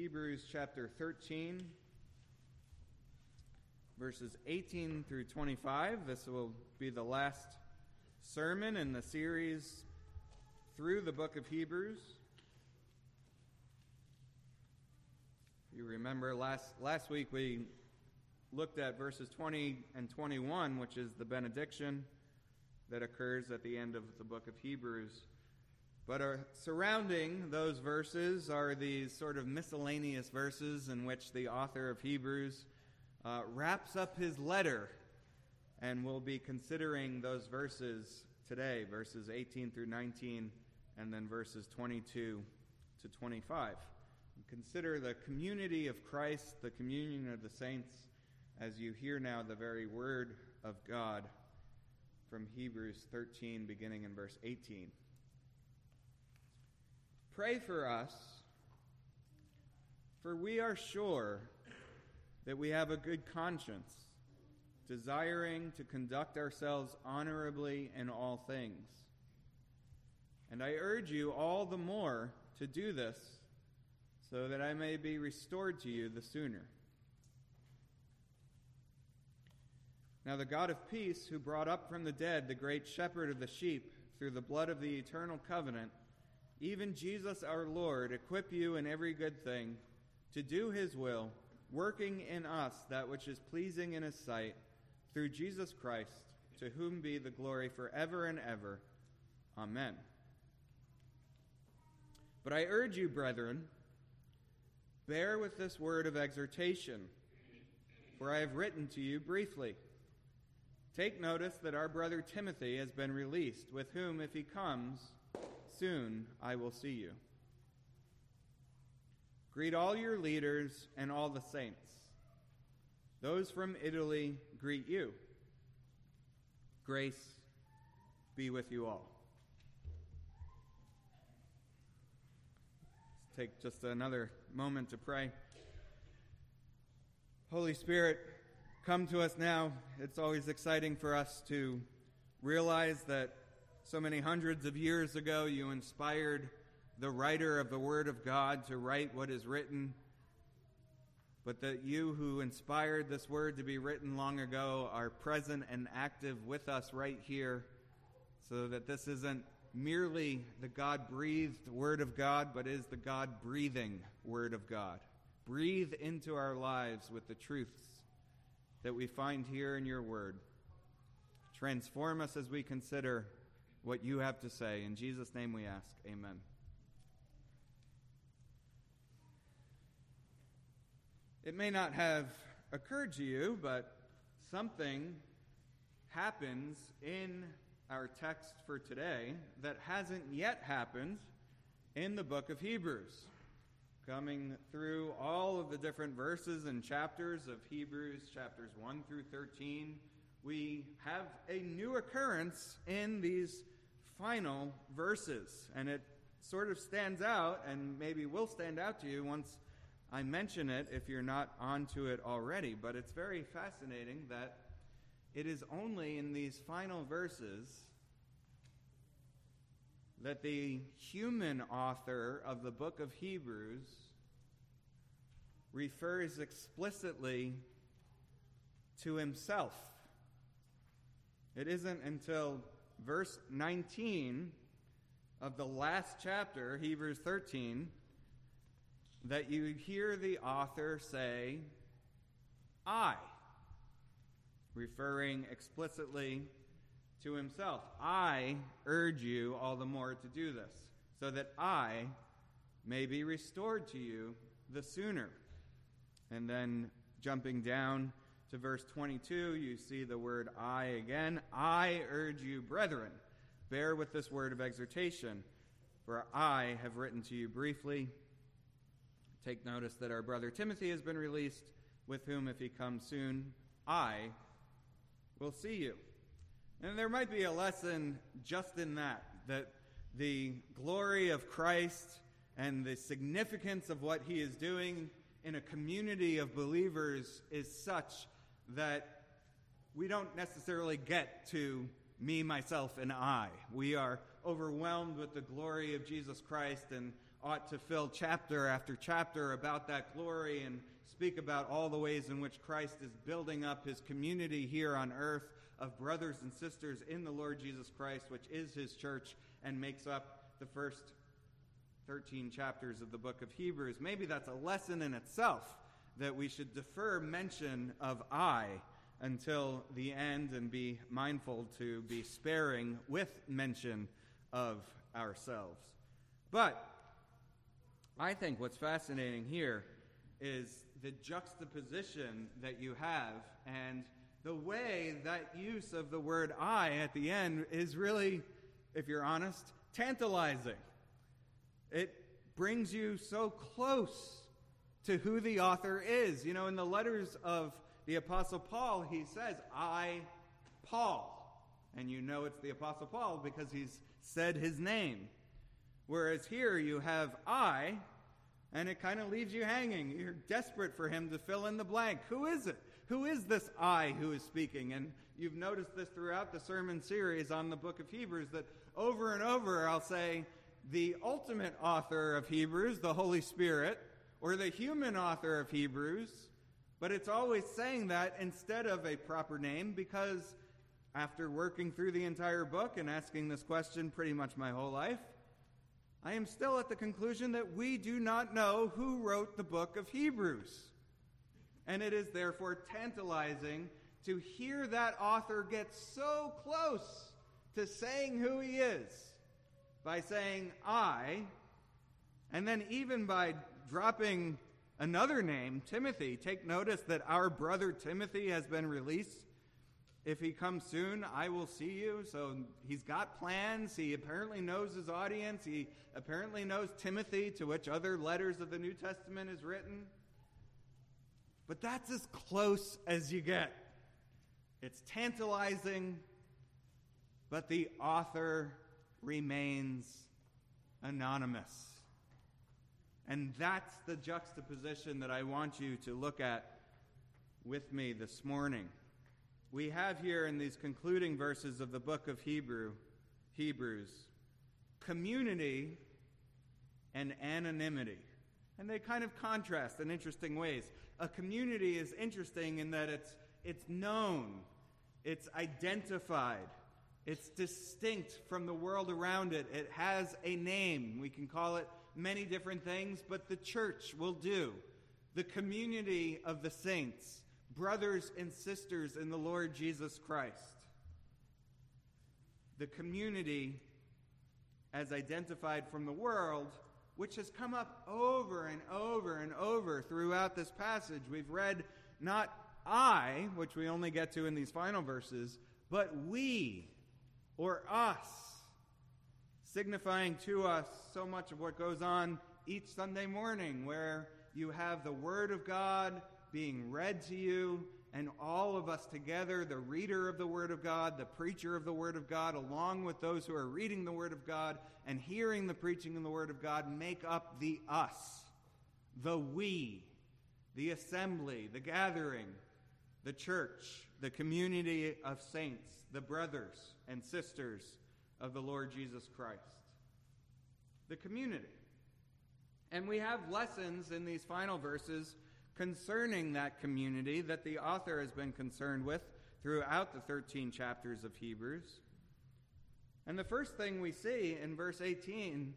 Hebrews chapter 13, verses 18 through 25. This will be the last sermon in the series through the book of Hebrews. You remember last, last week we looked at verses 20 and 21, which is the benediction that occurs at the end of the book of Hebrews. But uh, surrounding those verses are these sort of miscellaneous verses in which the author of Hebrews uh, wraps up his letter. And we'll be considering those verses today verses 18 through 19, and then verses 22 to 25. Consider the community of Christ, the communion of the saints, as you hear now the very word of God from Hebrews 13, beginning in verse 18. Pray for us, for we are sure that we have a good conscience, desiring to conduct ourselves honorably in all things. And I urge you all the more to do this, so that I may be restored to you the sooner. Now, the God of peace, who brought up from the dead the great shepherd of the sheep through the blood of the eternal covenant, even Jesus our Lord, equip you in every good thing to do his will, working in us that which is pleasing in his sight, through Jesus Christ, to whom be the glory forever and ever. Amen. But I urge you, brethren, bear with this word of exhortation, for I have written to you briefly. Take notice that our brother Timothy has been released, with whom, if he comes, soon I will see you. Greet all your leaders and all the saints. Those from Italy greet you. Grace be with you all. Let's take just another moment to pray. Holy Spirit, come to us now. It's always exciting for us to realize that so many hundreds of years ago you inspired the writer of the Word of God to write what is written, but that you who inspired this Word to be written long ago are present and active with us right here, so that this isn't merely the God breathed Word of God, but is the God breathing Word of God. Breathe into our lives with the truths that we find here in your word. Transform us as we consider what you have to say. In Jesus' name we ask. Amen. It may not have occurred to you, but something happens in our text for today that hasn't yet happened in the book of Hebrews coming through all of the different verses and chapters of Hebrews, chapters 1 through 13, we have a new occurrence in these final verses. And it sort of stands out, and maybe will stand out to you once I mention it if you're not onto it already. But it's very fascinating that it is only in these final verses that the human author of the book of Hebrews refers explicitly to himself. It isn't until verse 19 of the last chapter, Hebrews 13, that you hear the author say, I, referring explicitly to himself. I urge you all the more to do this, so that I may be restored to you the sooner. And then jumping down to verse 22, you see the word I again. I urge you, brethren, bear with this word of exhortation, for I have written to you briefly. Take notice that our brother Timothy has been released, with whom, if he comes soon, I will see you. And there might be a lesson just in that, that the glory of Christ and the significance of what he is doing in a community of believers is such that we don't necessarily get to me, myself, and I. We are overwhelmed with the glory of Jesus Christ and ought to fill chapter after chapter about that glory and speak about all the ways in which Christ is building up his community here on earth of brothers and sisters in the Lord Jesus Christ, which is his church and makes up the first 13 chapters of the book of Hebrews. Maybe that's a lesson in itself that we should defer mention of I until the end and be mindful to be sparing with mention of ourselves. But I think what's fascinating here is the juxtaposition that you have and the way that use of the word I at the end is really, if you're honest, tantalizing. It brings you so close to who the author is. You know, in the letters of the Apostle Paul, he says, I, Paul. And you know it's the Apostle Paul because he's said his name. Whereas here you have I, and it kind of leaves you hanging. You're desperate for him to fill in the blank. Who is it? Who is this I who is speaking? And you've noticed this throughout the sermon series on the book of Hebrews that over and over I'll say, the ultimate author of Hebrews, the Holy Spirit, or the human author of Hebrews, but it's always saying that instead of a proper name because after working through the entire book and asking this question pretty much my whole life, I am still at the conclusion that we do not know who wrote the book of Hebrews. And it is therefore tantalizing to hear that author get so close to saying who he is by saying I, and then even by dropping another name, Timothy. Take notice that our brother Timothy has been released if he comes soon, I will see you. So he's got plans. He apparently knows his audience. He apparently knows Timothy, to which other letters of the New Testament is written. But that's as close as you get. It's tantalizing, but the author remains anonymous. And that's the juxtaposition that I want you to look at with me this morning we have here in these concluding verses of the book of Hebrew, Hebrews, community and anonymity. And they kind of contrast in interesting ways. A community is interesting in that it's, it's known, it's identified, it's distinct from the world around it. It has a name. We can call it many different things, but the church will do. The community of the saints brothers and sisters in the Lord Jesus Christ. The community, as identified from the world, which has come up over and over and over throughout this passage. We've read not I, which we only get to in these final verses, but we or us, signifying to us so much of what goes on each Sunday morning, where you have the Word of God being read to you, and all of us together, the reader of the Word of God, the preacher of the Word of God, along with those who are reading the Word of God and hearing the preaching of the Word of God, make up the us, the we, the assembly, the gathering, the church, the community of saints, the brothers and sisters of the Lord Jesus Christ. The community. And we have lessons in these final verses concerning that community that the author has been concerned with throughout the 13 chapters of Hebrews. And the first thing we see in verse 18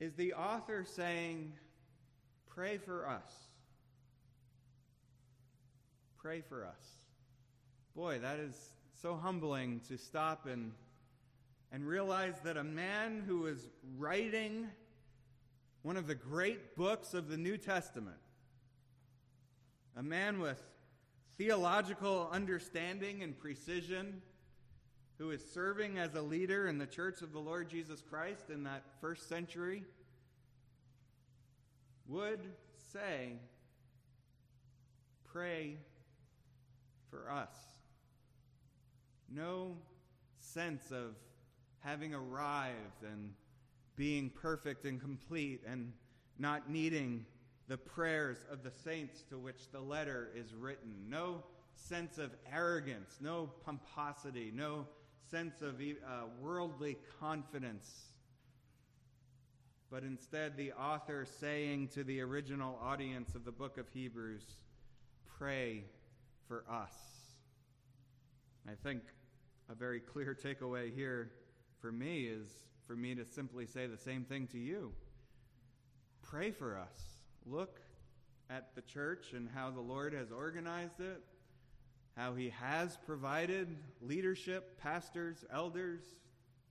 is the author saying, Pray for us. Pray for us. Boy, that is so humbling to stop and, and realize that a man who is writing one of the great books of the New Testament. A man with theological understanding and precision who is serving as a leader in the church of the Lord Jesus Christ in that first century would say, Pray for us. No sense of having arrived and being perfect and complete and not needing the prayers of the saints to which the letter is written. No sense of arrogance, no pomposity, no sense of uh, worldly confidence. But instead, the author saying to the original audience of the book of Hebrews, pray for us. I think a very clear takeaway here for me is for me to simply say the same thing to you. Pray for us. Look at the church and how the Lord has organized it, how He has provided leadership, pastors, elders,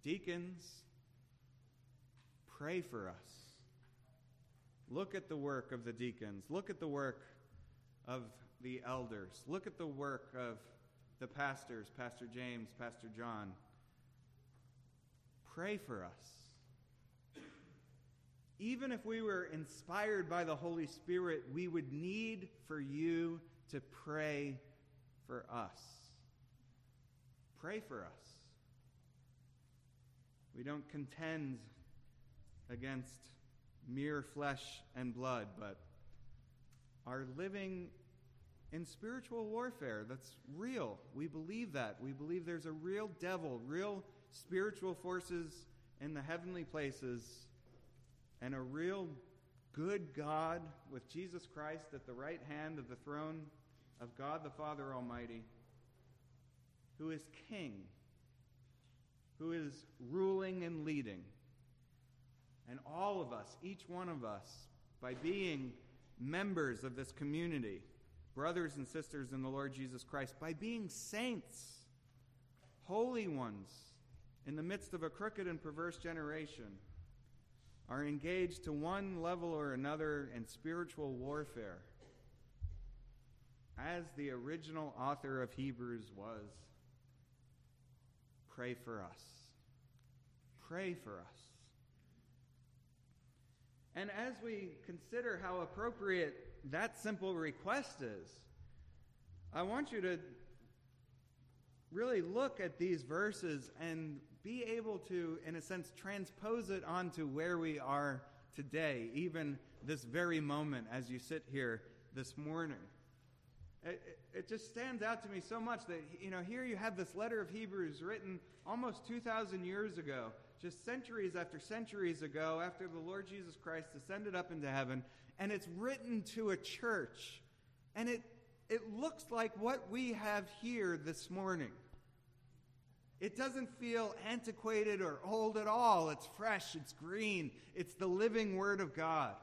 deacons. Pray for us. Look at the work of the deacons. Look at the work of the elders. Look at the work of the pastors, Pastor James, Pastor John. Pray for us. Even if we were inspired by the Holy Spirit, we would need for you to pray for us. Pray for us. We don't contend against mere flesh and blood, but are living in spiritual warfare that's real. We believe that. We believe there's a real devil, real spiritual forces in the heavenly places, and a real good God with Jesus Christ at the right hand of the throne of God the Father Almighty, who is King, who is ruling and leading. And all of us, each one of us, by being members of this community, brothers and sisters in the Lord Jesus Christ, by being saints, holy ones, in the midst of a crooked and perverse generation, are engaged to one level or another in spiritual warfare, as the original author of Hebrews was. Pray for us. Pray for us. And as we consider how appropriate that simple request is, I want you to really look at these verses and be able to, in a sense, transpose it onto where we are today, even this very moment as you sit here this morning. It, it, just stands out to me so much that, you know, here you have this letter of Hebrews written almost 2,000 years ago just centuries after centuries ago, after the Lord Jesus Christ ascended up into heaven, and it's written to a church. And it, it looks like what we have here this morning. It doesn't feel antiquated or old at all. It's fresh, it's green, it's the living Word of God.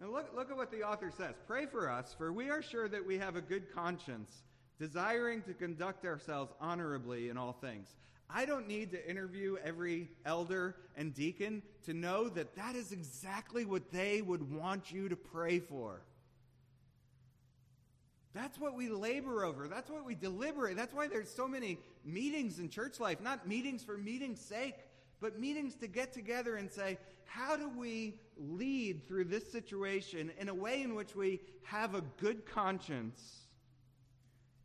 And look, look at what the author says Pray for us, for we are sure that we have a good conscience, desiring to conduct ourselves honorably in all things. I don't need to interview every elder and deacon to know that that is exactly what they would want you to pray for. That's what we labor over. That's what we deliberate. That's why there's so many meetings in church life. Not meetings for meeting's sake, but meetings to get together and say, how do we lead through this situation in a way in which we have a good conscience,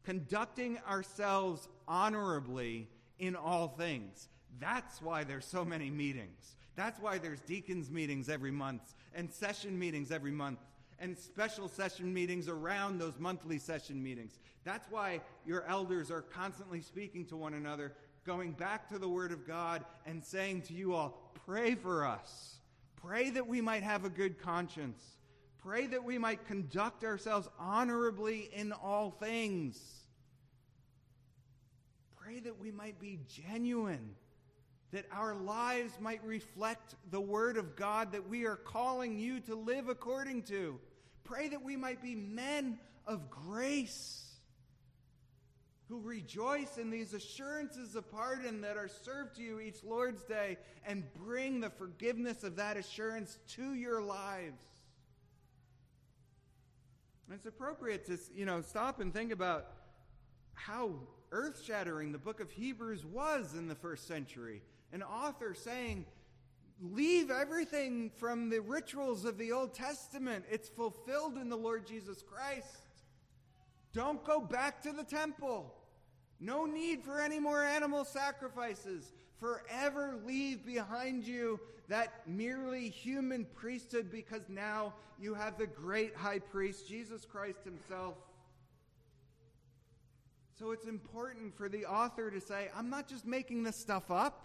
conducting ourselves honorably in all things. That's why there's so many meetings. That's why there's deacons meetings every month and session meetings every month and special session meetings around those monthly session meetings. That's why your elders are constantly speaking to one another, going back to the Word of God and saying to you all, pray for us. Pray that we might have a good conscience. Pray that we might conduct ourselves honorably in all things pray that we might be genuine, that our lives might reflect the Word of God that we are calling you to live according to. Pray that we might be men of grace who rejoice in these assurances of pardon that are served to you each Lord's Day and bring the forgiveness of that assurance to your lives. It's appropriate to, you know, stop and think about how earth shattering the book of Hebrews was in the first century. An author saying, Leave everything from the rituals of the Old Testament. It's fulfilled in the Lord Jesus Christ. Don't go back to the temple. No need for any more animal sacrifices. Forever leave behind you that merely human priesthood because now you have the great high priest, Jesus Christ himself So it's important for the author to say, I'm not just making this stuff up.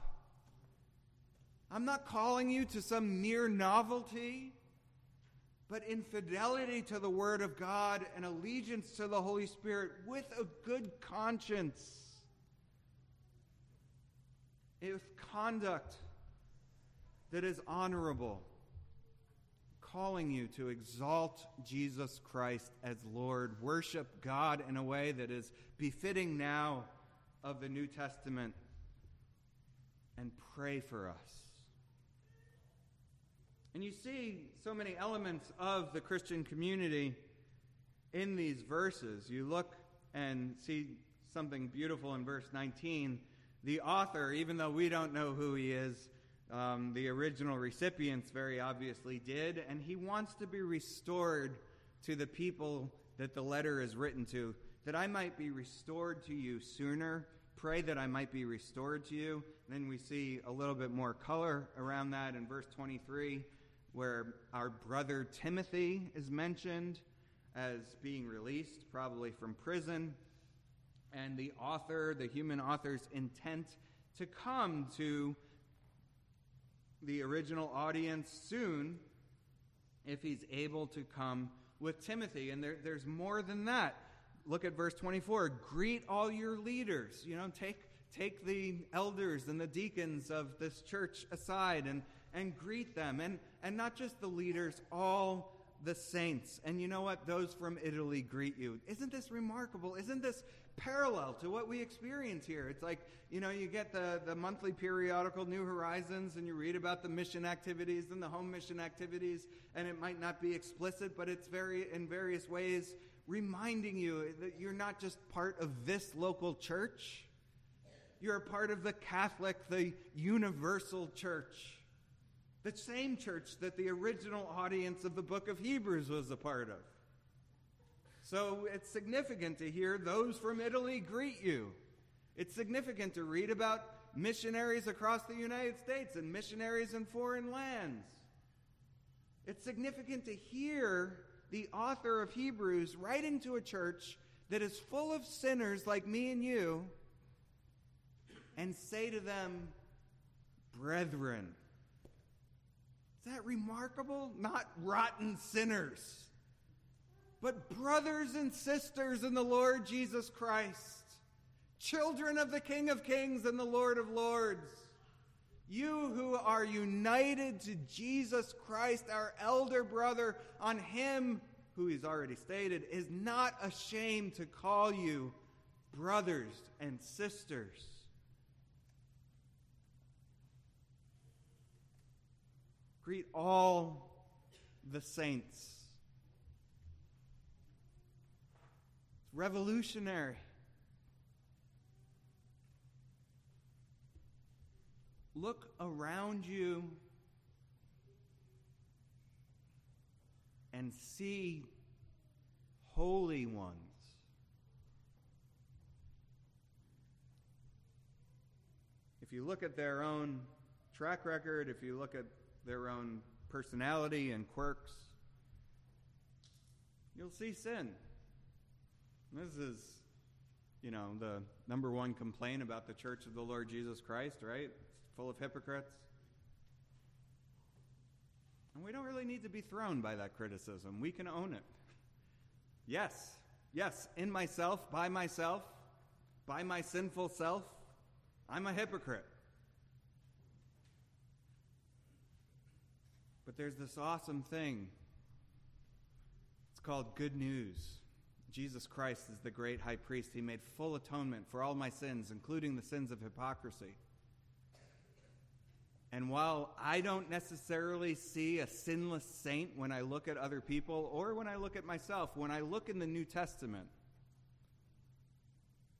I'm not calling you to some mere novelty, but in fidelity to the Word of God and allegiance to the Holy Spirit with a good conscience, with conduct that is honorable, calling you to exalt Jesus Christ as Lord, worship God in a way that is befitting now of the New Testament, and pray for us. And you see so many elements of the Christian community in these verses. You look and see something beautiful in verse 19. The author, even though we don't know who he is, um, the original recipients very obviously did, and he wants to be restored to the people that the letter is written to, that I might be restored to you sooner. Pray that I might be restored to you. then we see a little bit more color around that in verse 23 where our brother Timothy is mentioned as being released, probably from prison, and the author, the human author's intent to come to the original audience soon if he's able to come with Timothy. And there, there's more than that. Look at verse 24. Greet all your leaders. You know, take, take the elders and the deacons of this church aside and and greet them. And, and not just the leaders, all the saints. And you know what? Those from Italy greet you. Isn't this remarkable? Isn't this parallel to what we experience here? It's like, you know, you get the, the monthly periodical New Horizons and you read about the mission activities and the home mission activities, and it might not be explicit, but it's very, in various ways, reminding you that you're not just part of this local church. You're a part of the Catholic, the universal church. The same church that the original audience of the book of Hebrews was a part of. So it's significant to hear those from Italy greet you. It's significant to read about missionaries across the United States and missionaries in foreign lands. It's significant to hear the author of Hebrews writing to a church that is full of sinners like me and you and say to them, Brethren, is that remarkable? Not rotten sinners, but brothers and sisters in the Lord Jesus Christ, children of the King of Kings and the Lord of Lords. You who are united to Jesus Christ, our elder brother, on him who he's already stated, is not ashamed to call you brothers and sisters. Greet all the saints. It's revolutionary. Look around you and see holy ones. If you look at their own track record, if you look at their own personality and quirks, you'll see sin. This is, you know, the number one complaint about the church of the Lord Jesus Christ, right? It's full of hypocrites. And we don't really need to be thrown by that criticism. We can own it. Yes, yes, in myself, by myself, by my sinful self, I'm a hypocrite. There's this awesome thing. It's called good news. Jesus Christ is the great high priest. He made full atonement for all my sins, including the sins of hypocrisy. And while I don't necessarily see a sinless saint when I look at other people or when I look at myself, when I look in the New Testament,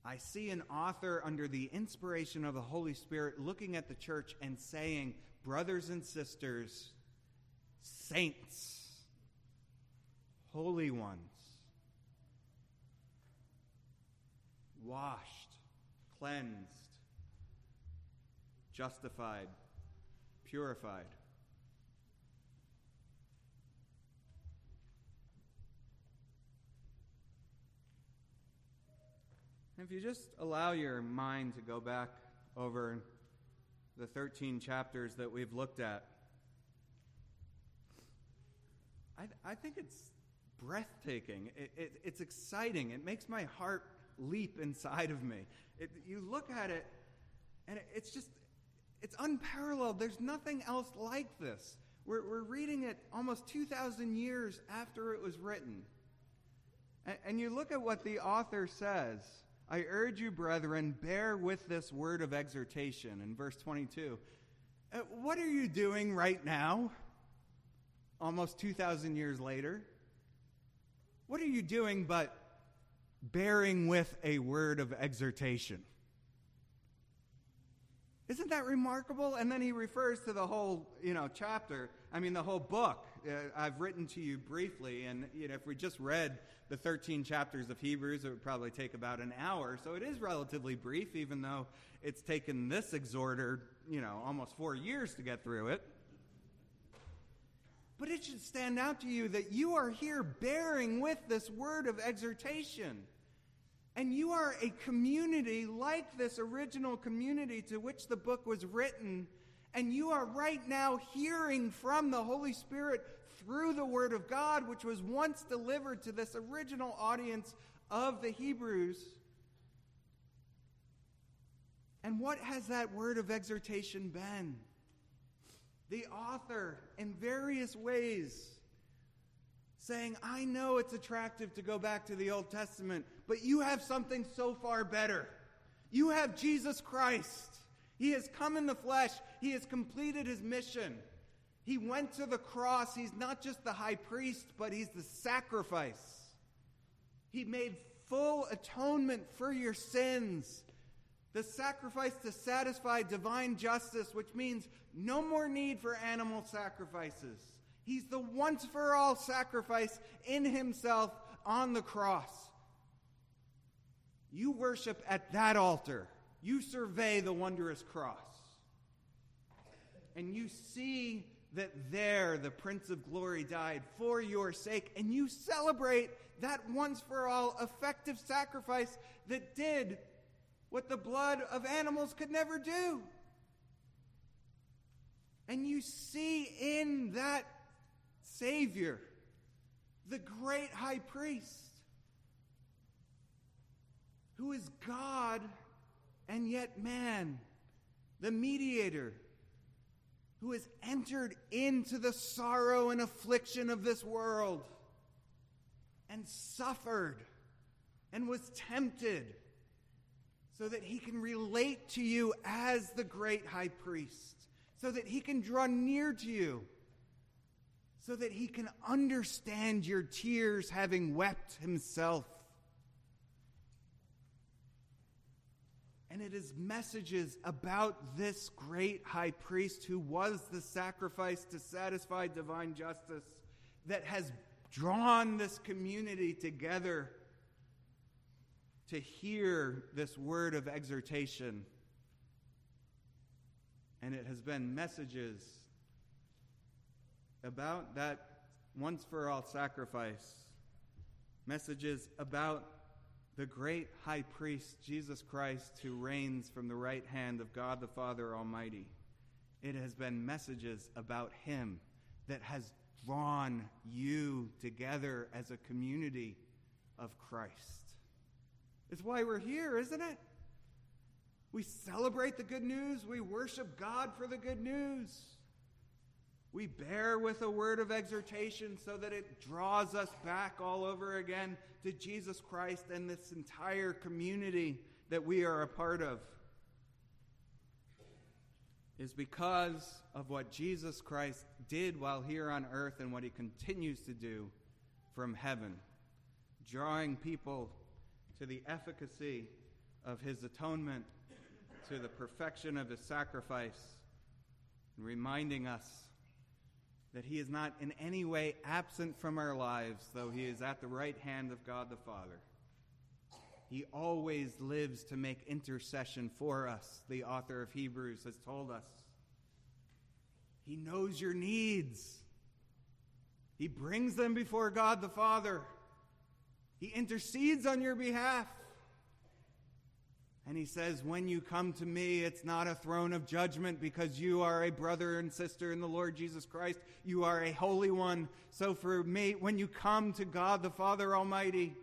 I see an author under the inspiration of the Holy Spirit looking at the church and saying, Brothers and sisters, saints, holy ones, washed, cleansed, justified, purified. If you just allow your mind to go back over the 13 chapters that we've looked at, I, I think it's breathtaking. It, it, it's exciting. It makes my heart leap inside of me. It, you look at it, and it, it's just, it's unparalleled. There's nothing else like this. We're, we're reading it almost 2,000 years after it was written. And, and you look at what the author says. I urge you, brethren, bear with this word of exhortation in verse 22. Uh, what are you doing right now, almost 2,000 years later? What are you doing but bearing with a word of exhortation? Isn't that remarkable? And then he refers to the whole, you know, chapter. I mean, the whole book. Uh, I've written to you briefly, and you know, if we just read the 13 chapters of Hebrews, it would probably take about an hour. So it is relatively brief, even though it's taken this exhorter, you know, almost four years to get through it. But it should stand out to you that you are here bearing with this word of exhortation. And you are a community like this original community to which the book was written. And you are right now hearing from the Holy Spirit through the Word of God, which was once delivered to this original audience of the Hebrews. And what has that word of exhortation been? The author, in various ways, saying, I know it's attractive to go back to the Old Testament, but you have something so far better. You have Jesus Christ. He has come in the flesh, He has completed His mission. He went to the cross. He's not just the high priest, but He's the sacrifice. He made full atonement for your sins. The sacrifice to satisfy divine justice, which means no more need for animal sacrifices. He's the once for all sacrifice in himself on the cross. You worship at that altar. You survey the wondrous cross. And you see that there the Prince of Glory died for your sake. And you celebrate that once for all effective sacrifice that did what the blood of animals could never do. And you see in that Savior, the great high priest, who is God and yet man, the mediator, who has entered into the sorrow and affliction of this world and suffered and was tempted so that he can relate to you as the great high priest, so that he can draw near to you so that he can understand your tears, having wept himself. And it is messages about this great high priest who was the sacrifice to satisfy divine justice that has drawn this community together to hear this word of exhortation. And it has been messages about that once for all sacrifice, messages about the great high priest, Jesus Christ, who reigns from the right hand of God the Father Almighty. It has been messages about him that has drawn you together as a community of Christ. It's why we're here, isn't it? We celebrate the good news, we worship God for the good news. We bear with a word of exhortation so that it draws us back all over again to Jesus Christ and this entire community that we are a part of. Is because of what Jesus Christ did while here on earth and what he continues to do from heaven, drawing people to the efficacy of his atonement, to the perfection of his sacrifice, and reminding us that he is not in any way absent from our lives, though he is at the right hand of God the Father. He always lives to make intercession for us, the author of Hebrews has told us. He knows your needs. He brings them before God the Father. He intercedes on your behalf. And he says, When you come to me, it's not a throne of judgment because you are a brother and sister in the Lord Jesus Christ. You are a holy one. So for me, when you come to God the Father Almighty,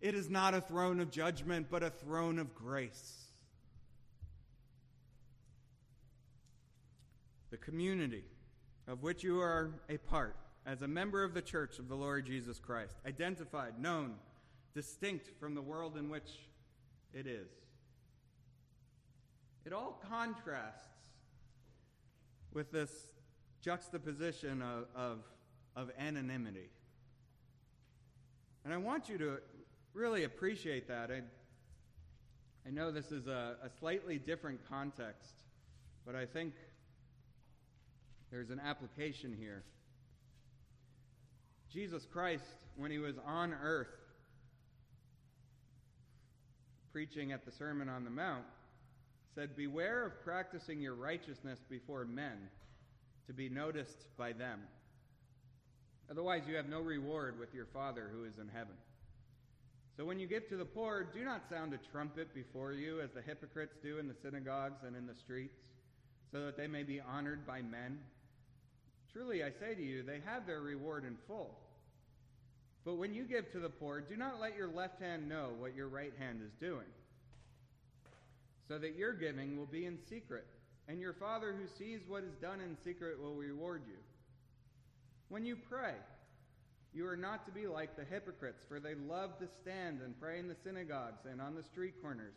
it is not a throne of judgment, but a throne of grace. The community of which you are a part as a member of the church of the Lord Jesus Christ, identified, known, distinct from the world in which it is. It all contrasts with this juxtaposition of, of, of anonymity. And I want you to really appreciate that. I, I know this is a, a slightly different context, but I think there's an application here. Jesus Christ, when he was on earth, preaching at the Sermon on the Mount, said, Beware of practicing your righteousness before men to be noticed by them. Otherwise, you have no reward with your Father who is in heaven. So when you give to the poor, do not sound a trumpet before you as the hypocrites do in the synagogues and in the streets, so that they may be honored by men. Truly, I say to you, they have their reward in full. But when you give to the poor, do not let your left hand know what your right hand is doing, so that your giving will be in secret, and your Father who sees what is done in secret will reward you. When you pray, you are not to be like the hypocrites, for they love to stand and pray in the synagogues and on the street corners,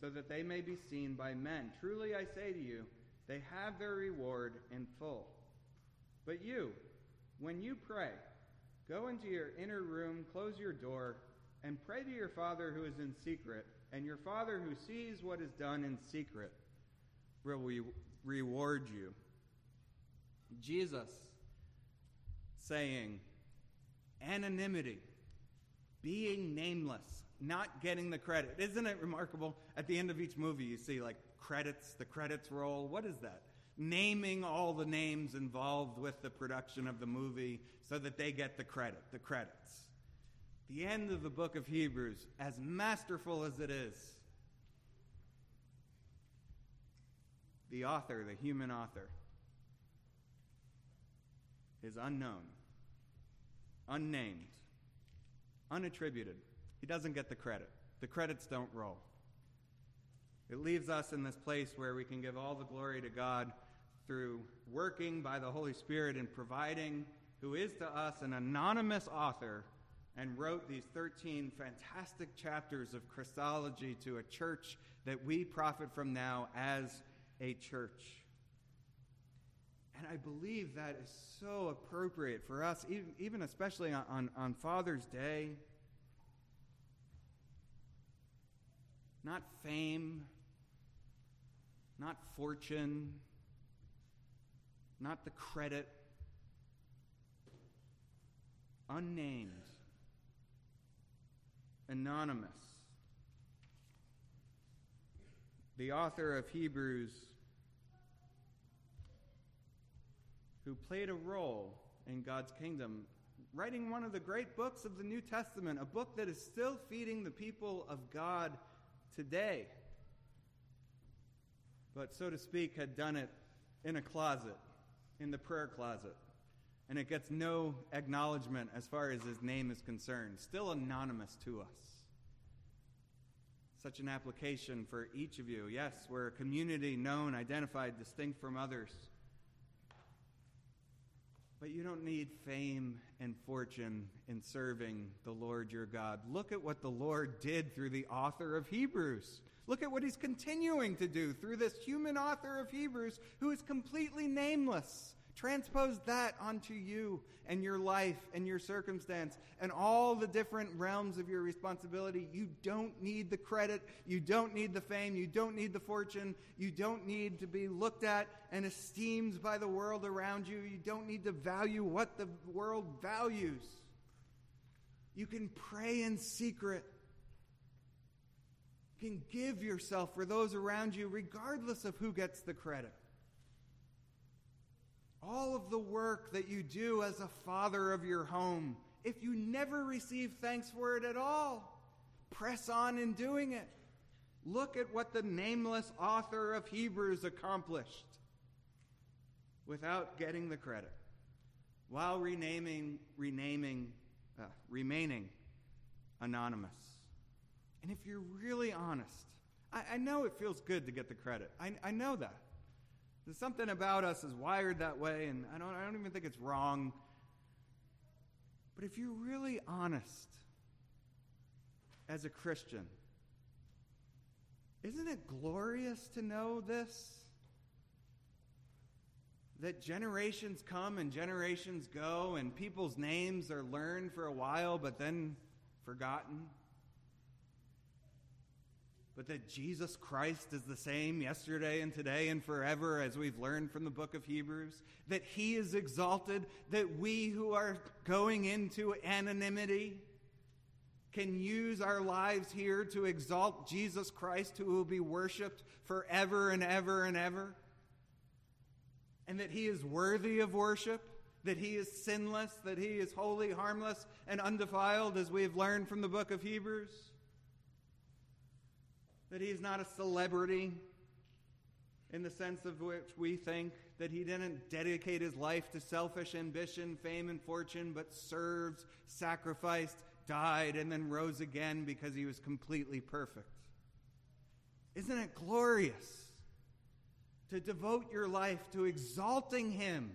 so that they may be seen by men. Truly I say to you, they have their reward in full. But you, when you pray, go into your inner room, close your door, and pray to your Father who is in secret, and your Father who sees what is done in secret will re- reward you. Jesus saying, anonymity, being nameless, not getting the credit. Isn't it remarkable? At the end of each movie, you see like credits, the credits roll. What is that? Naming all the names involved with the production of the movie so that they get the credit, the credits. The end of the book of Hebrews, as masterful as it is, the author, the human author, is unknown, unnamed, unattributed. He doesn't get the credit. The credits don't roll. It leaves us in this place where we can give all the glory to God through working by the Holy Spirit and providing, who is to us an anonymous author and wrote these 13 fantastic chapters of Christology to a church that we profit from now as a church. And I believe that is so appropriate for us, even especially on, on Father's Day. Not fame, not fortune, not the credit, unnamed, anonymous. The author of Hebrews, who played a role in God's kingdom, writing one of the great books of the New Testament, a book that is still feeding the people of God today, but so to speak, had done it in a closet in the prayer closet, and it gets no acknowledgement as far as his name is concerned, still anonymous to us. Such an application for each of you. Yes, we're a community known, identified, distinct from others. But you don't need fame and fortune in serving the Lord your God. Look at what the Lord did through the author of Hebrews. Look at what he's continuing to do through this human author of Hebrews who is completely nameless. Transpose that onto you and your life and your circumstance and all the different realms of your responsibility. You don't need the credit. You don't need the fame. You don't need the fortune. You don't need to be looked at and esteemed by the world around you. You don't need to value what the world values. You can pray in secret can give yourself for those around you, regardless of who gets the credit. All of the work that you do as a father of your home, if you never receive thanks for it at all, press on in doing it. Look at what the nameless author of Hebrews accomplished without getting the credit, while renaming, renaming, uh, remaining anonymous. And if you're really honest, I, I, know it feels good to get the credit. I, I know that. There's something about us is wired that way, and I don't, I don't even think it's wrong. But if you're really honest as a Christian, isn't it glorious to know this? That generations come and generations go, and people's names are learned for a while but then forgotten? But that Jesus Christ is the same yesterday and today and forever, as we've learned from the book of Hebrews. That He is exalted, that we who are going into anonymity, can use our lives here to exalt Jesus Christ, who will be worshiped forever and ever and ever, and that he is worthy of worship, that he is sinless, that he is holy, harmless, and undefiled, as we have learned from the book of Hebrews, that he's not a celebrity in the sense of which we think that he didn't dedicate his life to selfish ambition, fame, and fortune, but served, sacrificed, died, and then rose again because he was completely perfect. Isn't it glorious to devote your life to exalting him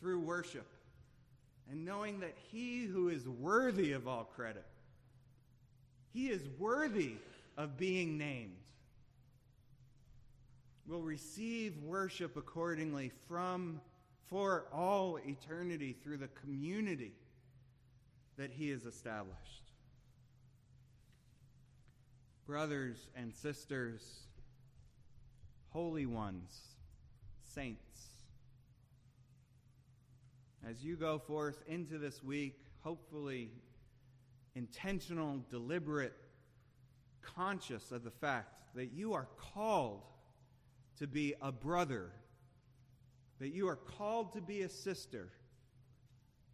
through worship and knowing that he who is worthy of all credit, he is worthy of being named, will receive worship accordingly from for all eternity through the community that he has established. Brothers and sisters, holy ones, saints, as you go forth into this week, hopefully intentional, deliberate, conscious of the fact that you are called to be a brother, that you are called to be a sister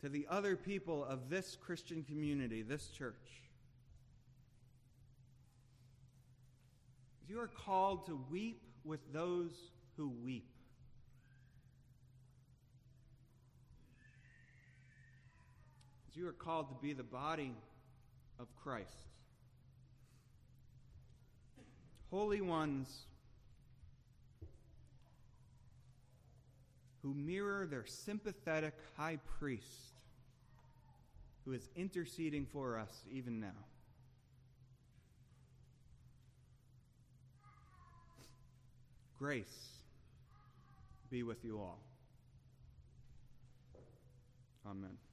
to the other people of this Christian community, this church. You are called to weep with those who weep. You are called to be the body of Christ. Holy ones who mirror their sympathetic high priest who is interceding for us even now. Grace be with you all. Amen.